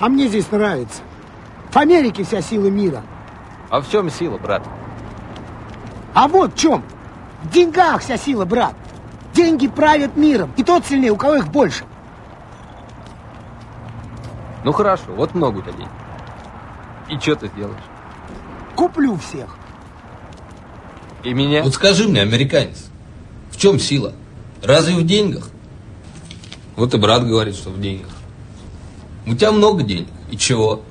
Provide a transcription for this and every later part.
А мне здесь нравится. В Америке вся сила мира. А в чем сила, брат? А вот в чем. В деньгах вся сила, брат. Деньги правят миром. И тот сильнее, у кого их больше. Ну хорошо, вот много у тебя денег. И что ты сделаешь? Куплю всех. И меня? Вот скажи мне, американец, в чем сила? Разве в деньгах? Вот и брат говорит, что в деньгах. У тебя много денег. И чего?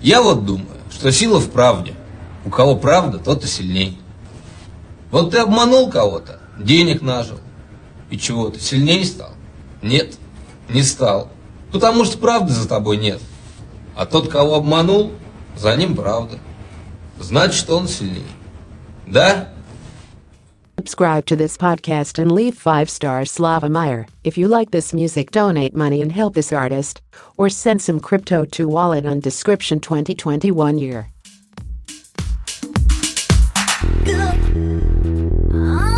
Я вот думаю, что сила в правде. У кого правда, тот и сильней. Вот ты обманул кого-то, денег нажил. И чего, ты сильнее стал? Нет, не стал. Потому что правды за тобой нет. А тот, кого обманул, за ним правда. Значит, он сильнее. Да? Subscribe to this podcast and leave 5 stars Slava Meyer. If you like this music, donate money and help this artist. Or send some crypto to wallet on description 2021 year. I'll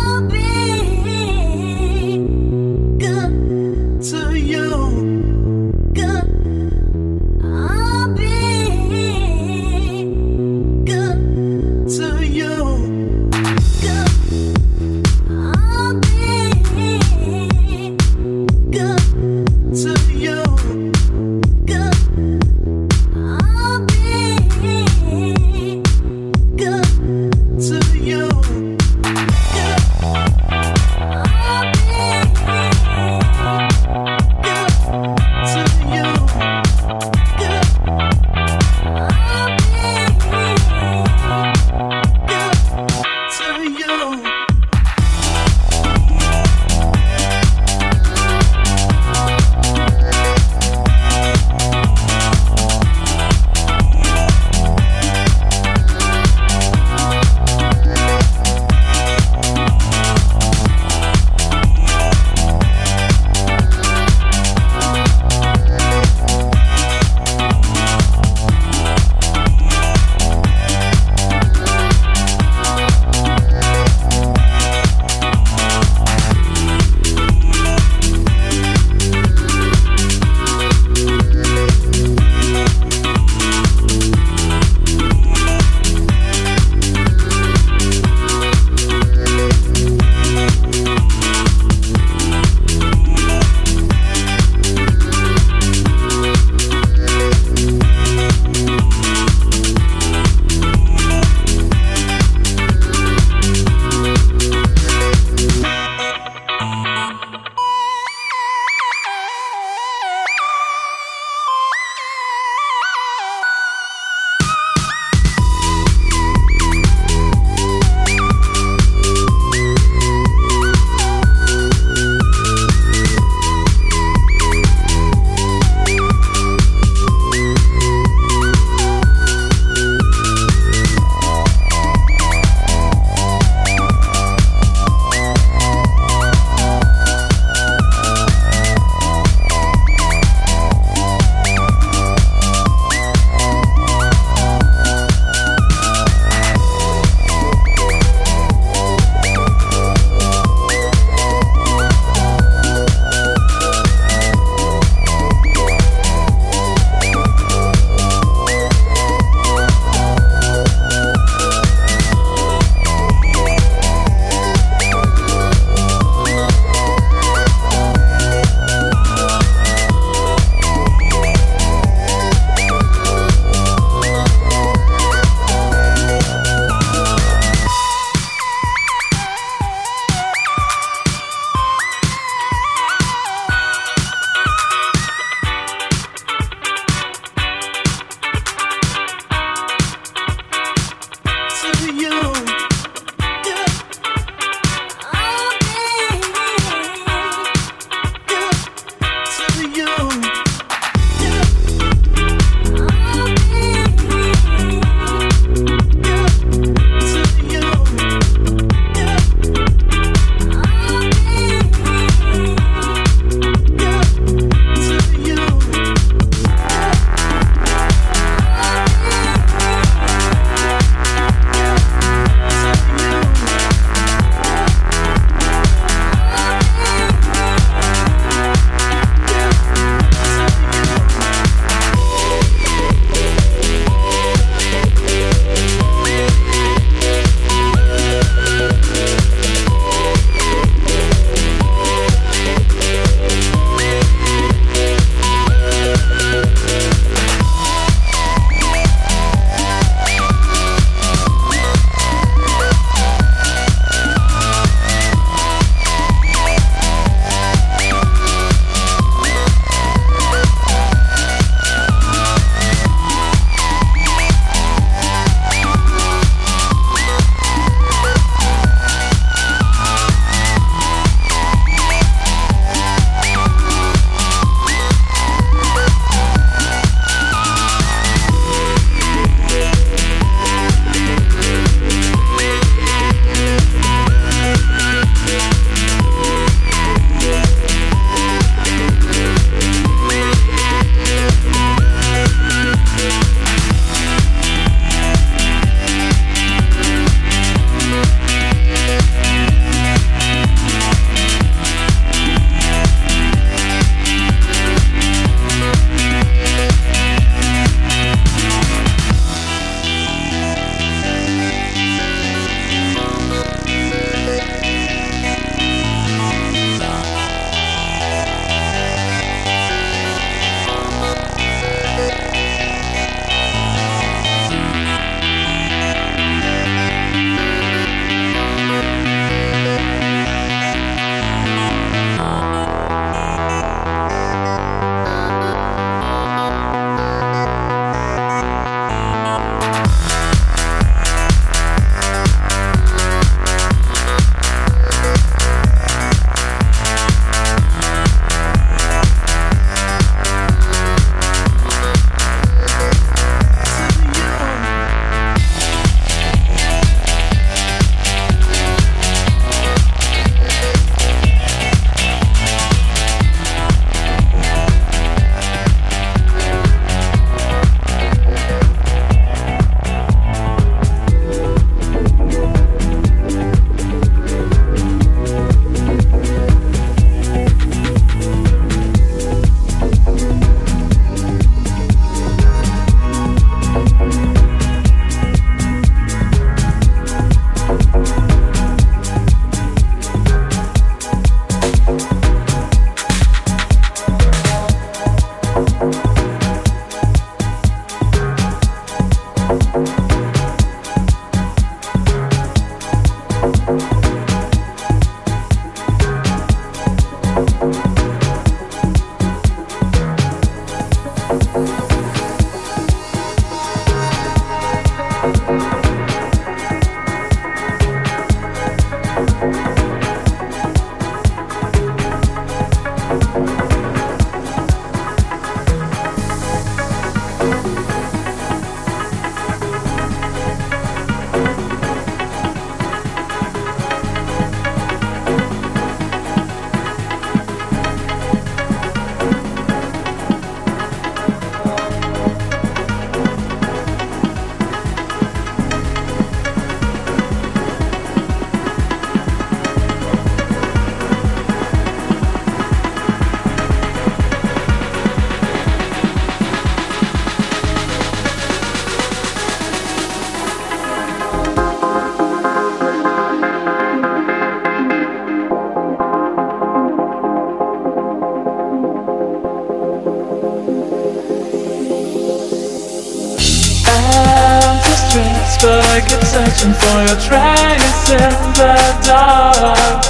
searching for your trace in the dark.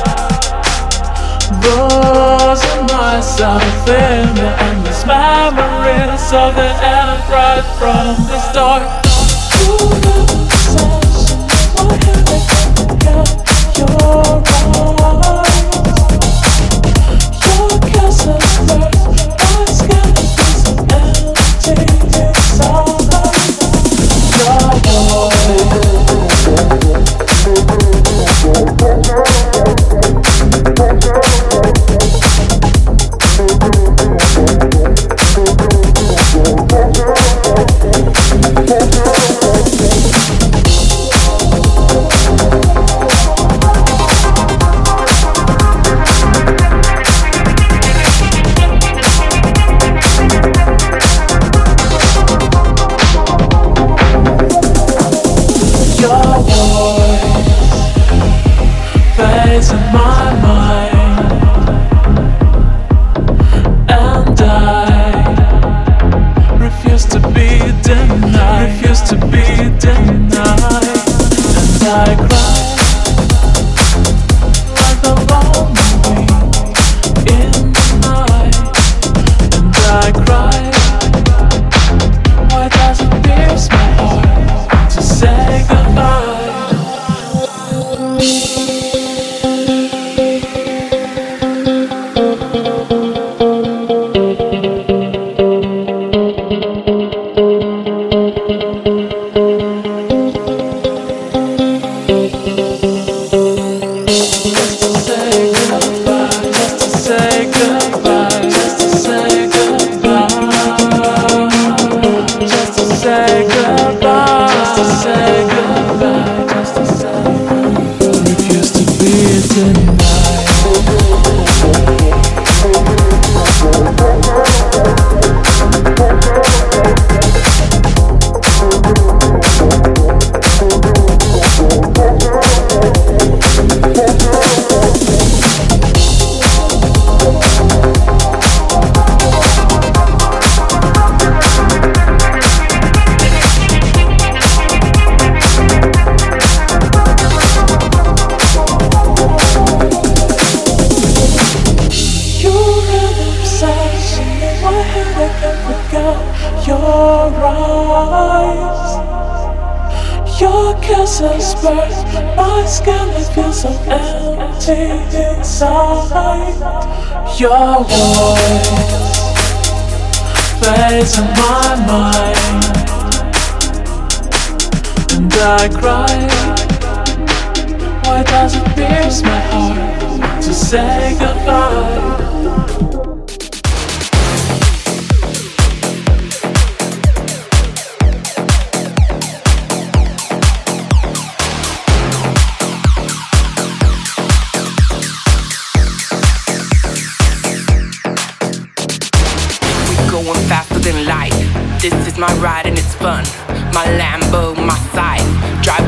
Losing myself in the endless memories of the end right from the start.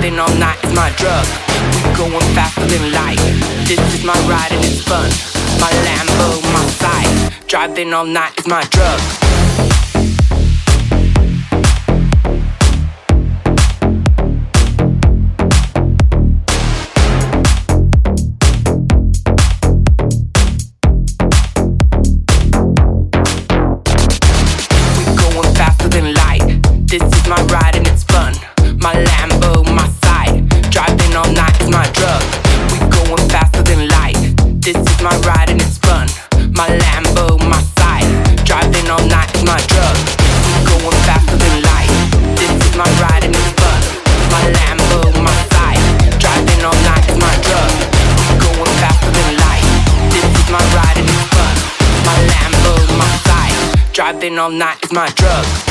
rapping all night is my drug. We going faster than light. This is my ride and it's fun. My Lambo, my sight. Driving all night is my drug. Driving all night is my drug.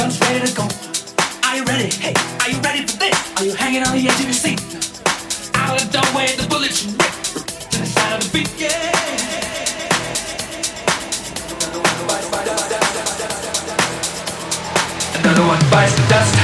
Guns ready to go. Are you ready? Hey, are you ready for this? Are you hanging on the edge of your seat? Out of the doorway, the bullets rip to the sound of the beat. Yeah. Another one bites the dust.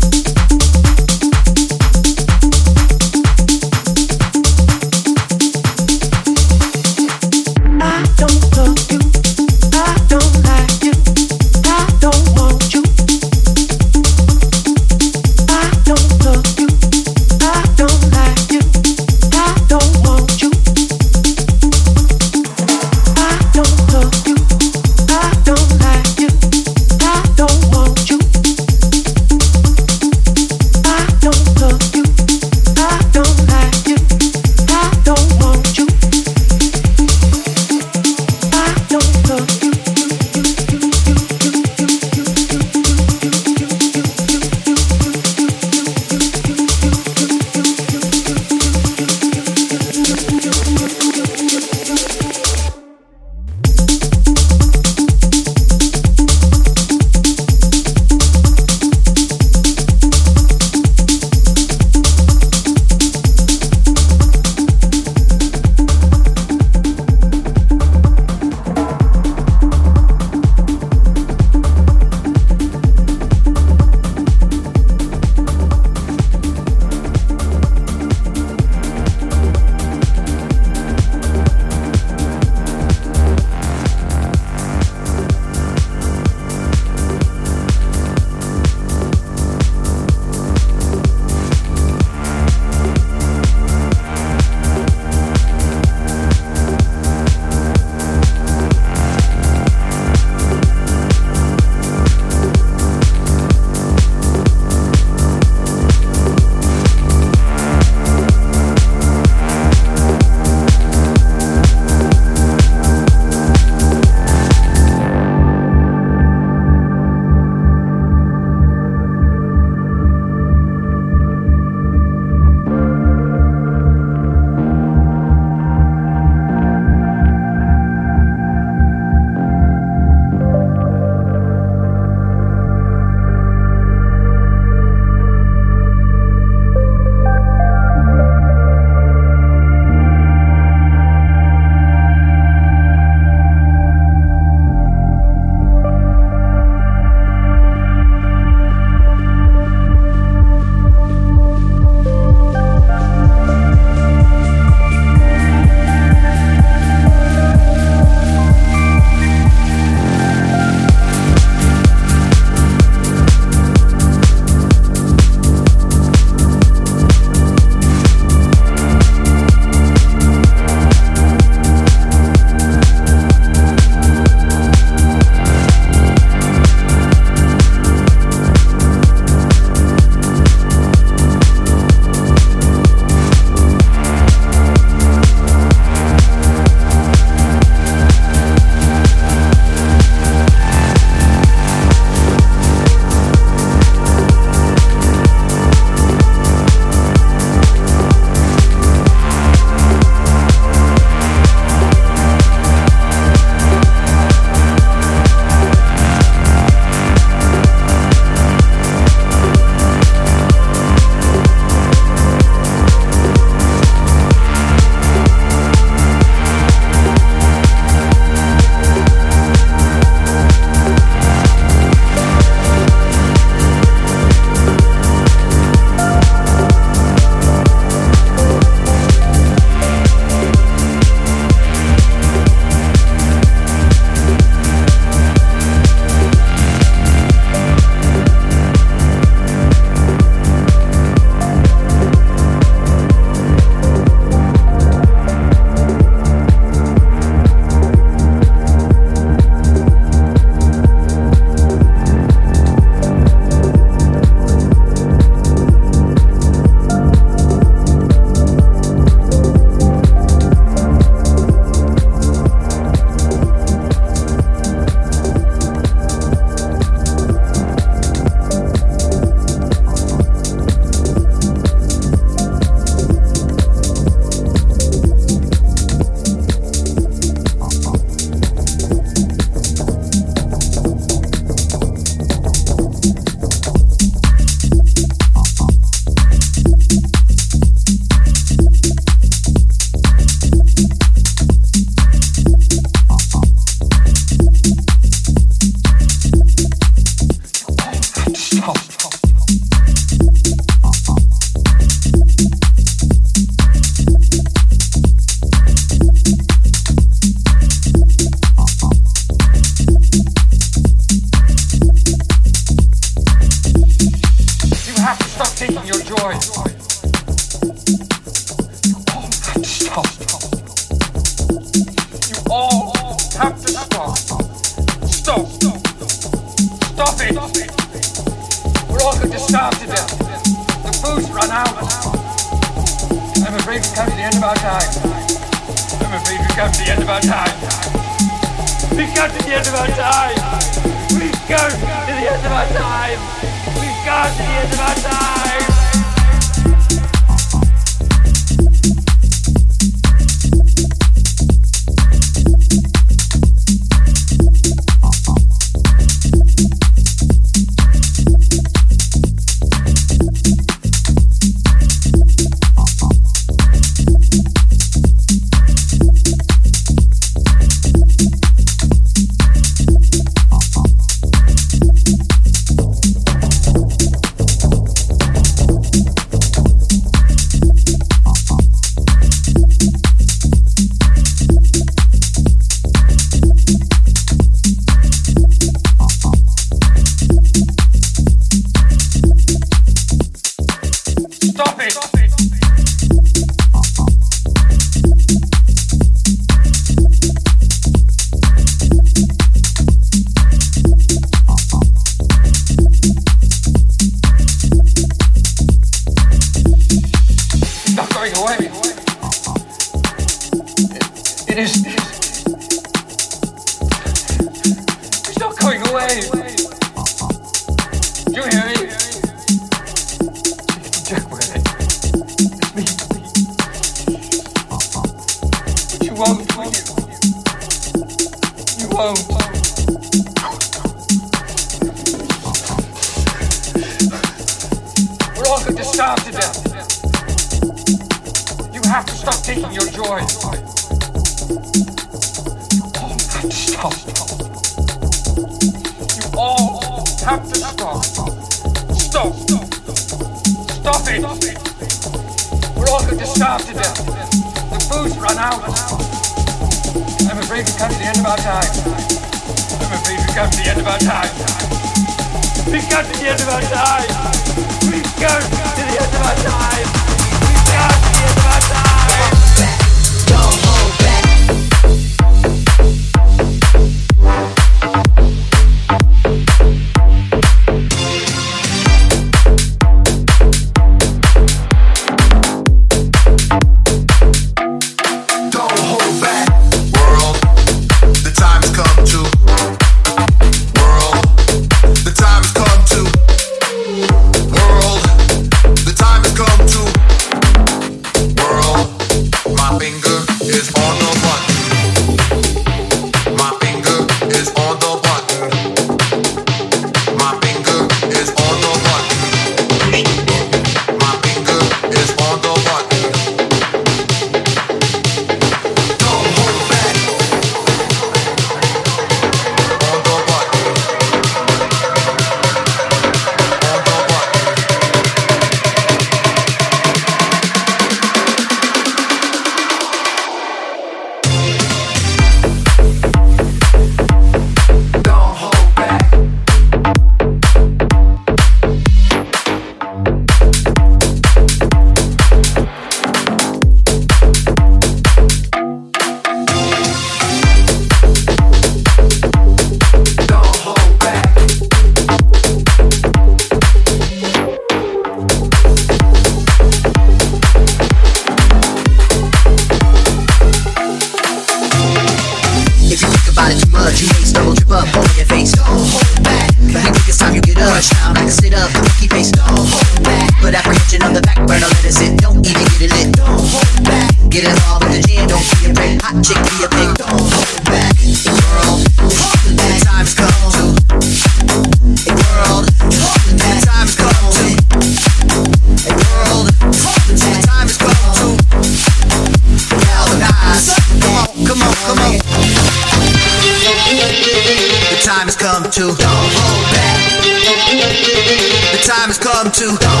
To.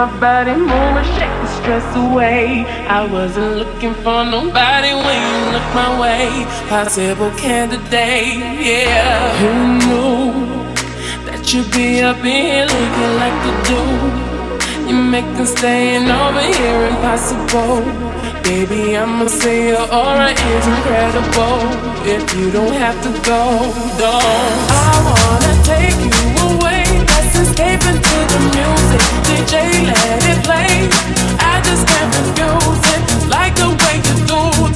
my body move and shake the stress away. I wasn't looking for nobody when you looked my way. Possible candidate, yeah. Who knew that you'd be up in here looking like a dude? You make them staying over here impossible. Baby, I'ma say your aura is incredible. If you don't have to go, don't. I wanna take you away. Let it play. I just can't refuse it. Like the way you do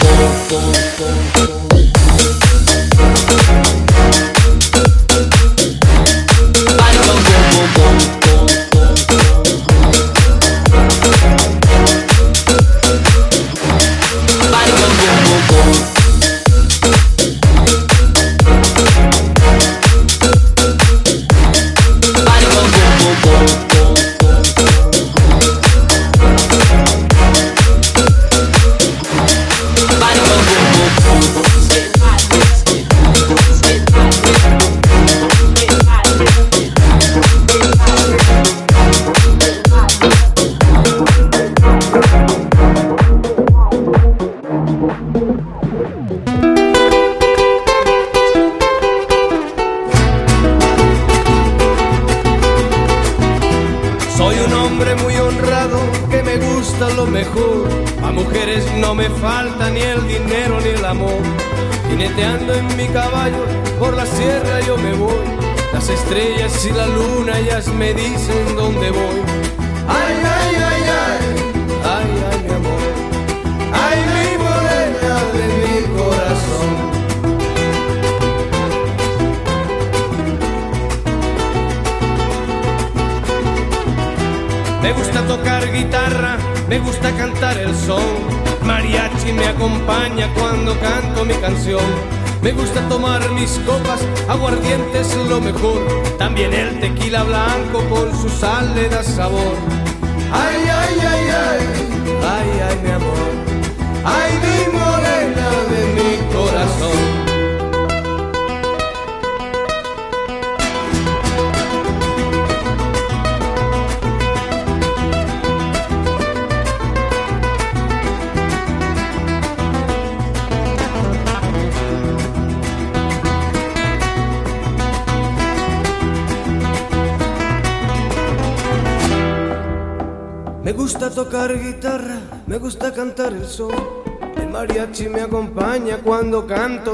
Boom, boom, boom.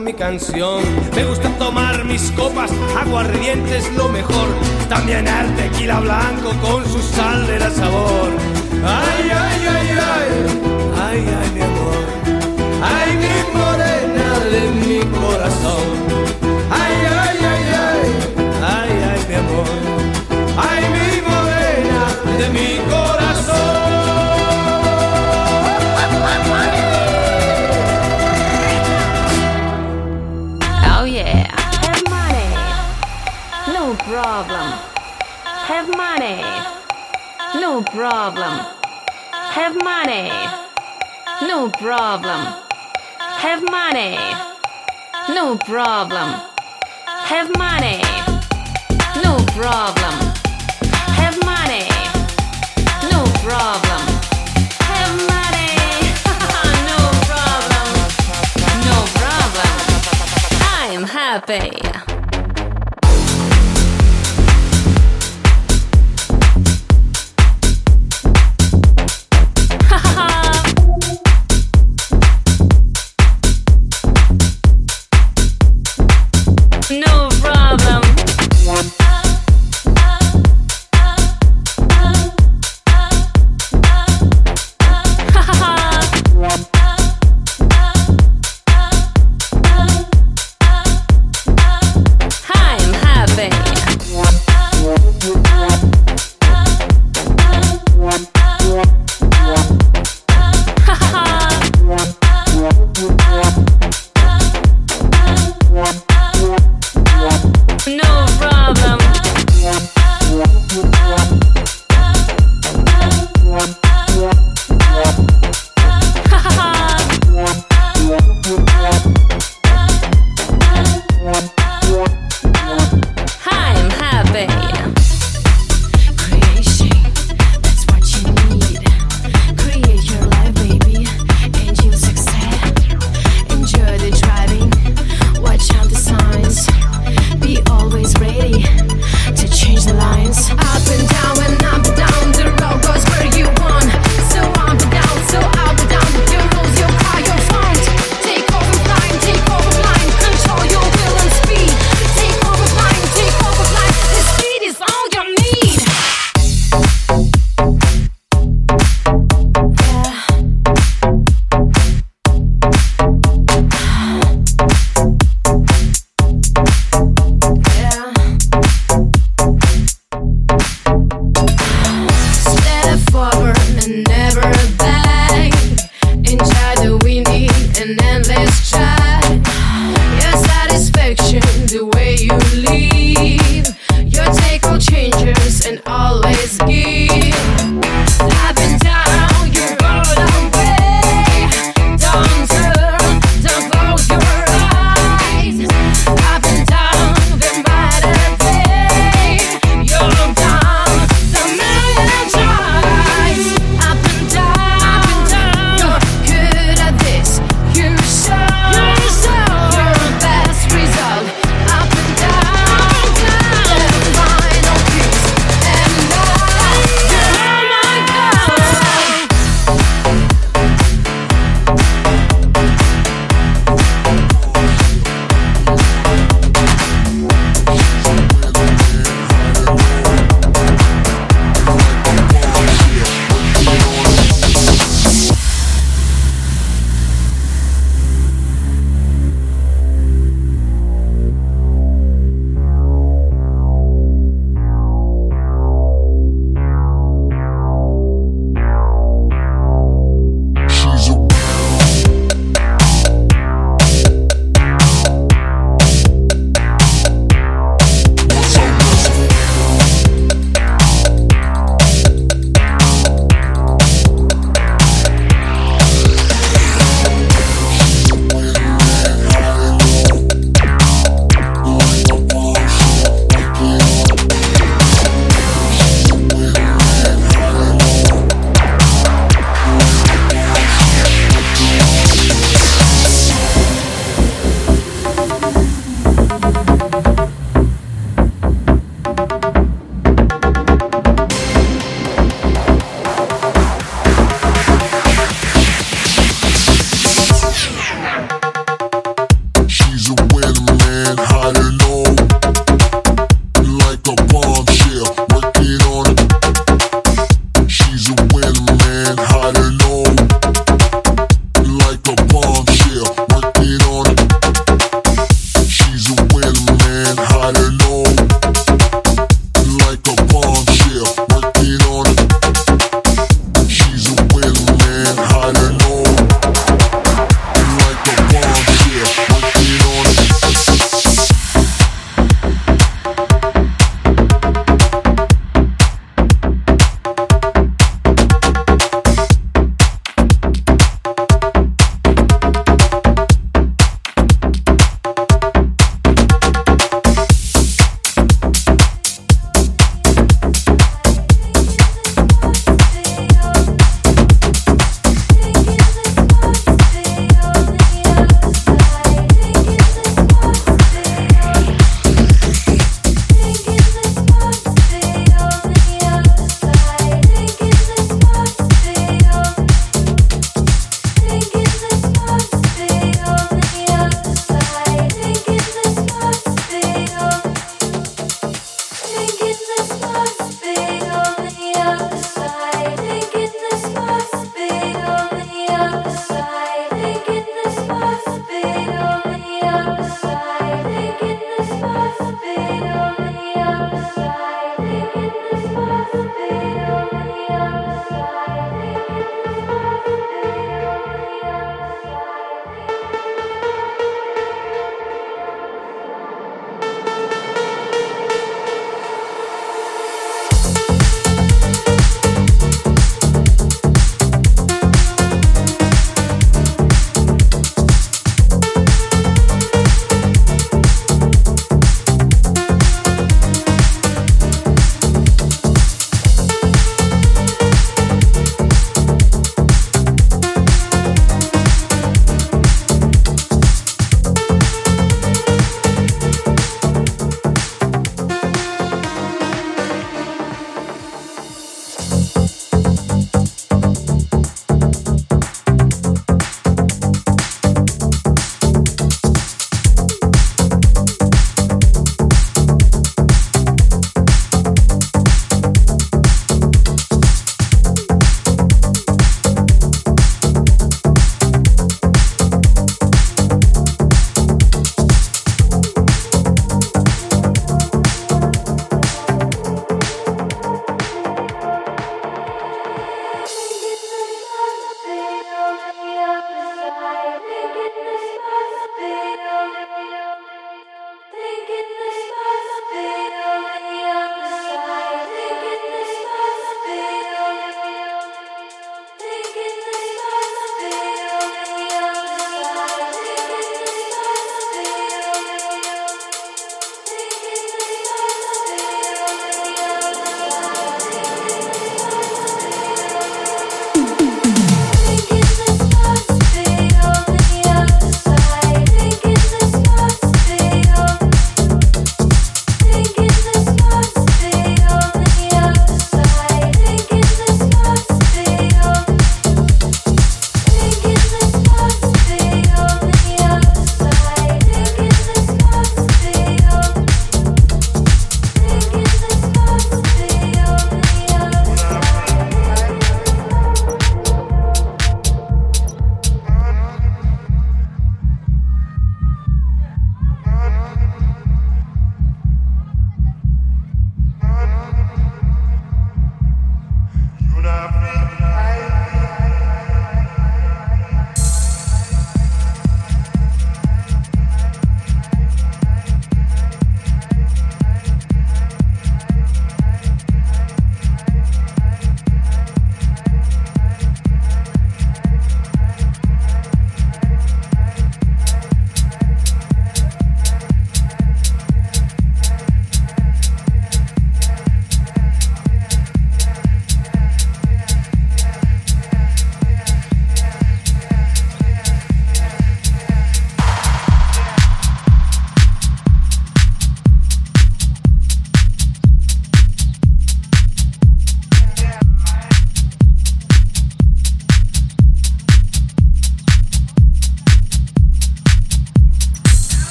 mi canción. Me gusta tomar mis copas, aguardientes lo mejor. También el tequila blanco con su sal de la sabor. Ay, ay, ay, ay, ay, ay. problem. Have money. No problem. Have money. No problem. Have money. No problem.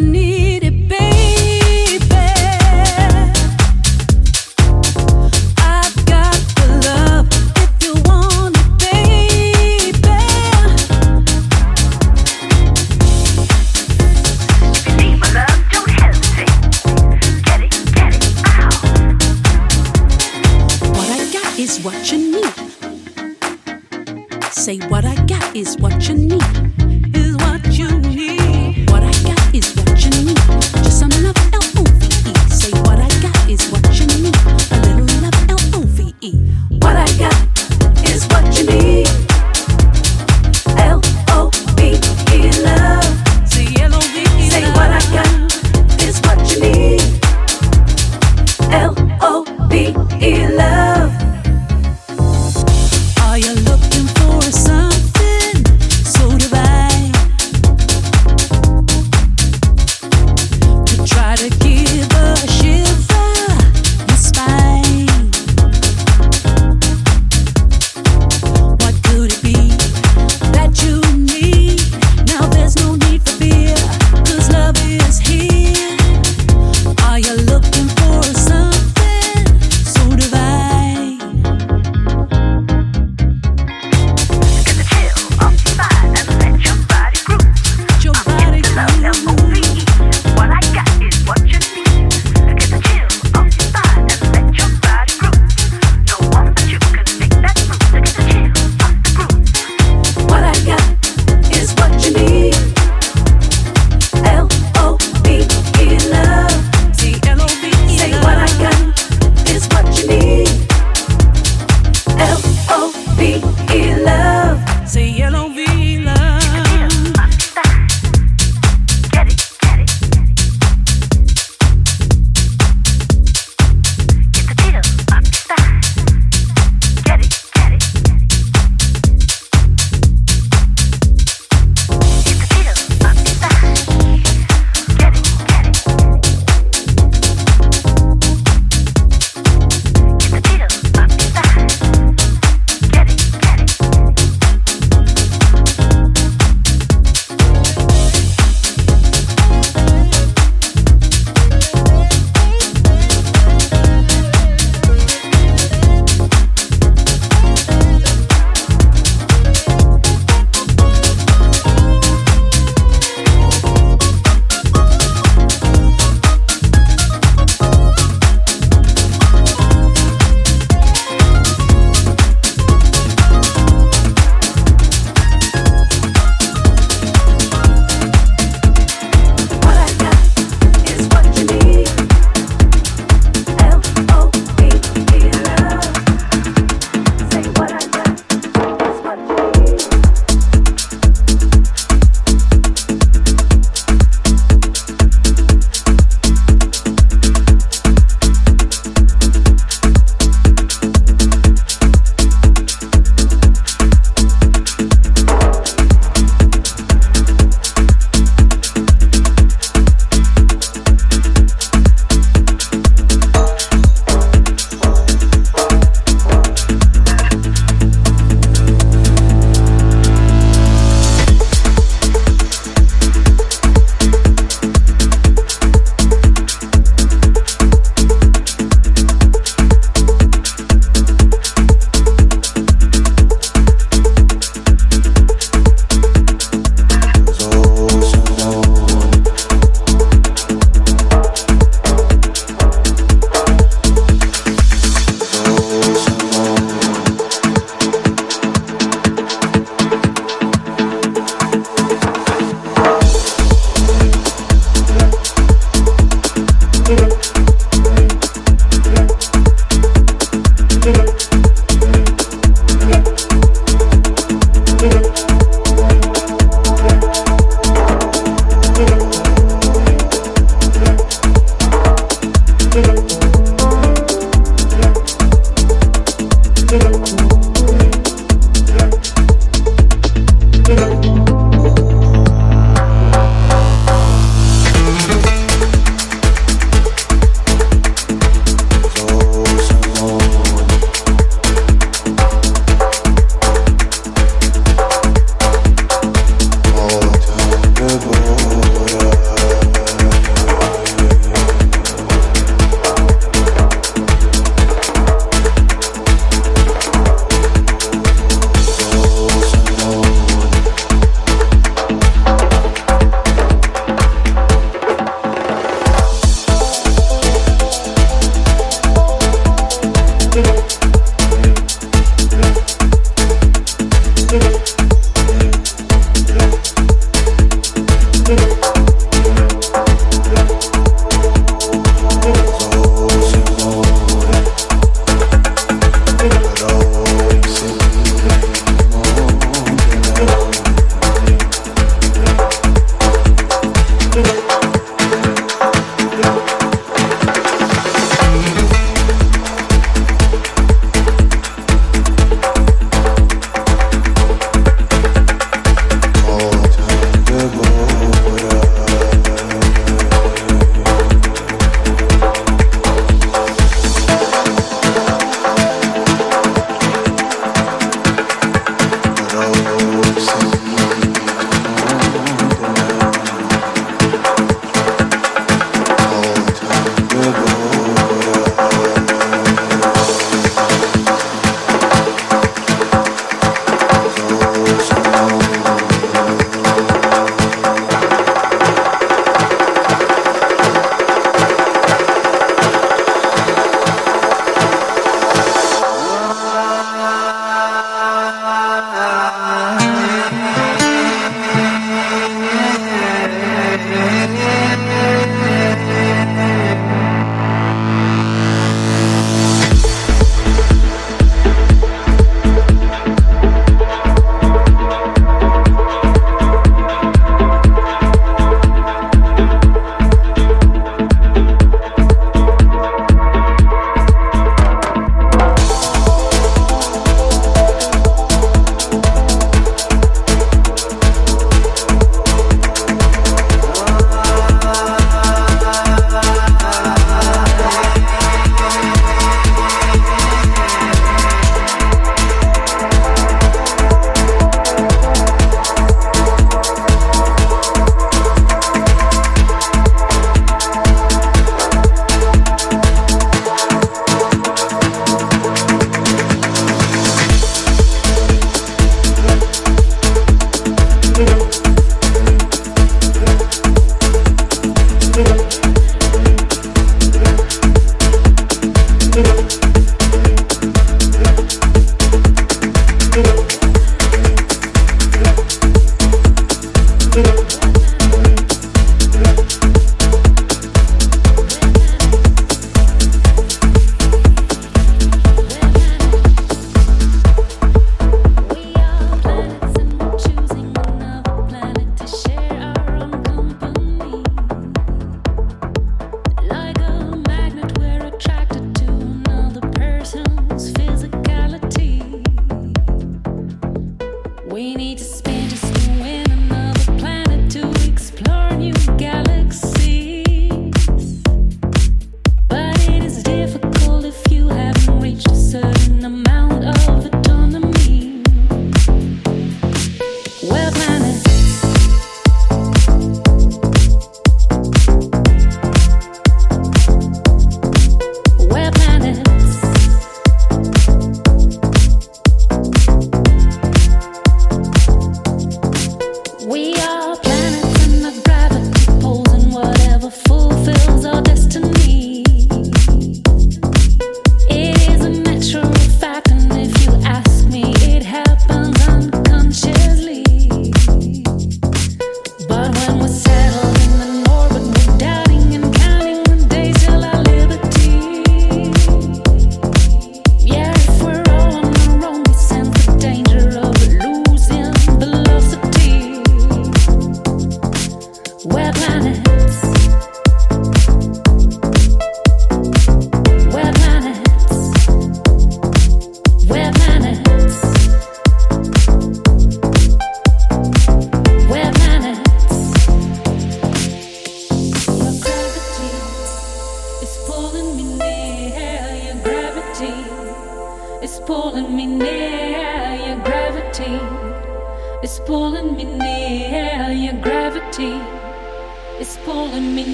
need.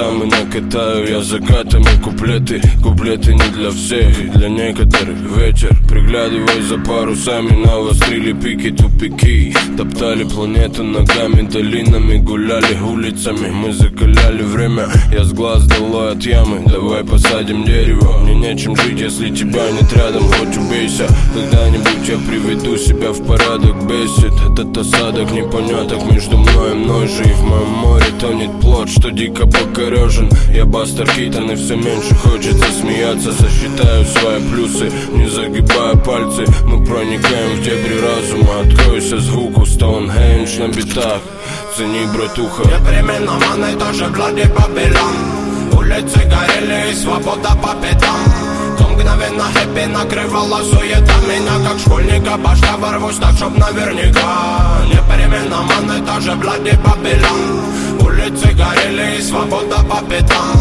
Пятам и накатаю Я закатами куплеты Куплеты не для всех, для некоторых Ветер, приглядывай за парусами Навострили пики, тупики. Топтали планету ногами Долинами гуляли улицами. Мы закаляли время Я с глаз долой от ямы. Давай посадим дерево Мне нечем жить, если тебя нет рядом. Хоть убейся Когда-нибудь я приведу себя в порядок. Бесит этот осадок непоняток Между мной и мной же. И в моем море Тонет плод, что дико покорежен Я бастер Китон и все меньше хочется смеяться. Сосчитаю свои плюсы, не загибая пальцы. Мы проникаем в дебри разума. Откройся звуку Стоунхендж на битах. Цени, братуха. Непременно манной тоже блади Бабилон. Улицы горели и свобода по пятам. То мгновенно хэппи накрывала суета Меня как школьника башка ворвусь так, чтоб наверняка. Непременно манной тоже блади Бабилон. Улицы горели и свобода по пятам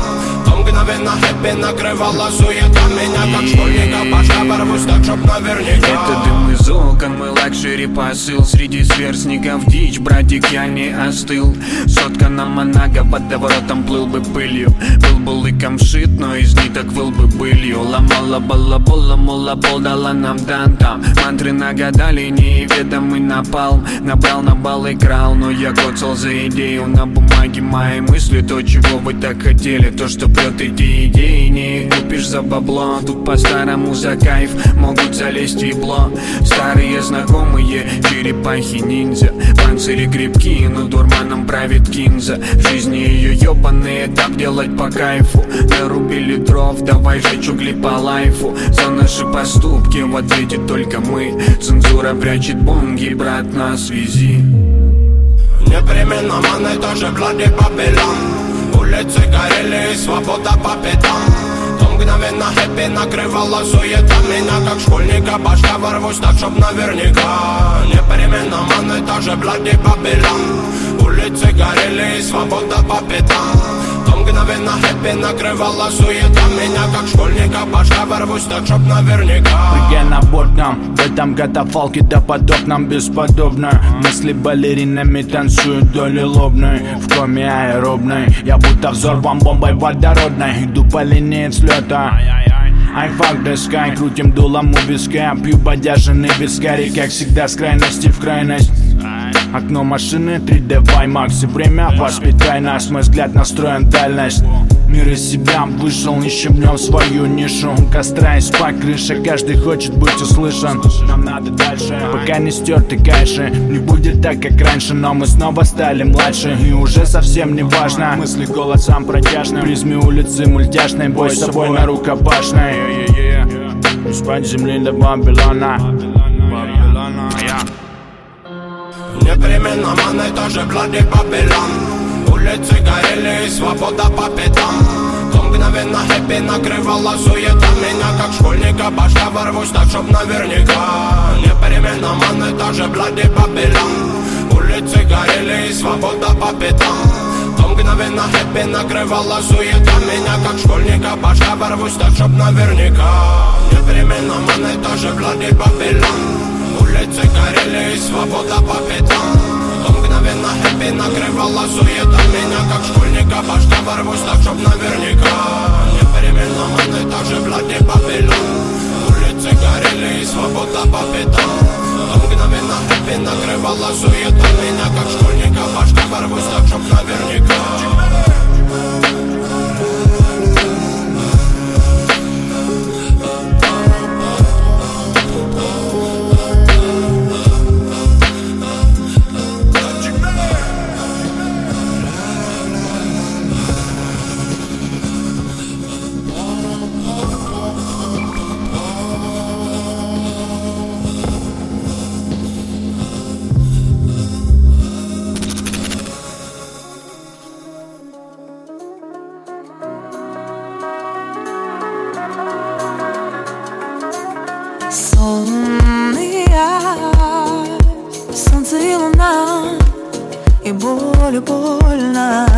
мгновенно хэппи накрывала суета Меня как школьника башка ворвусь так, чтоб наверняка. Это дым из окон, мой лакшери посыл. Среди сверстников дичь, братик, я не остыл. Сотка на Монако под воротом плыл бы пылью. Был бы лыком шит, но из ниток выл бы былью. Ломала балабола, мола бол дала нам дантам Мантры нагадали, неведомый напалм. Набрал на бал и крал, но я коцал за идею. На бумаге мои мысли, то, чего вы так хотели. То, что прет эти идеи, не купишь за бабло Тут по-старому за кайф могут залезть ебло. Старые знакомые, черепахи-ниндзя Панцири крепкие, но дурманом правит кинза. В жизни ее ебаный этап делать по кайфу. Нарубили дров, давай жечь угли по лайфу. За наши поступки в ответе только мы. Цензура прячет бомги, брат, на связи. Непременно манной тоже блади Бабилон Улицы горели и свобода по пятам То мгновенно хэппи накрывала суета Меня как школьника башка ворвусь так, чтоб наверняка. Непременно манной тоже блади Бабилон Улицы горели и свобода по пятам мгновенно хэппи накрывала суета Меня как школьника башка ворвусь так, чтоб наверняка. Прыгай на борт нам, в этом катафалке да подоб нам бесподобно. Мысли балеринами танцуют доли лобной В коме аэробной, я будто взорван бомбой водородной Иду по линии взлета. Ай, fuck the sky, крутим дулом у виска. Пью бодяженный вискарь, как всегда с крайности в крайность Окно машины 3D в IMAX И время воспитай нас, мой взгляд настроен дальность. Мир из себя. Вышел, ищем в нем свою нишу. Костра и спать крыша, каждый хочет быть услышан. Нам надо дальше, пока не стерты кайши. Не будет так, как раньше, но мы снова стали младше. И уже совсем не важно, мысли голосом протяжным Призме улицы мультяшной, бой с собой на рукопашной. Из-под земли до Вавилона, Непременно манной тоже блади Бабилон Улицы горели и свобода по пятам То мгновенно хэппи накрывала суета Меня как школьника башка ворвусь так, чтоб наверняка Непременно манной тоже блади Бабилон Улицы горели и свобода по пятам мгновенно хэппи накрывала суета Меня как школьника башка ворвусь так, чтоб наверняка Непременно манной тоже блади Бабилон Улицы горели и свобода по пятам То мгновенно хэппи накрывала суета Меня как школьника башка ворвусь так, чтоб наверняка Непременно манной тоже блади Бабилон Улицы горели и свобода по пятам То мгновенно хэппи накрывала суета Меня как школьника башка ворвусь так, чтоб наверняка И боль, и больно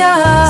меня?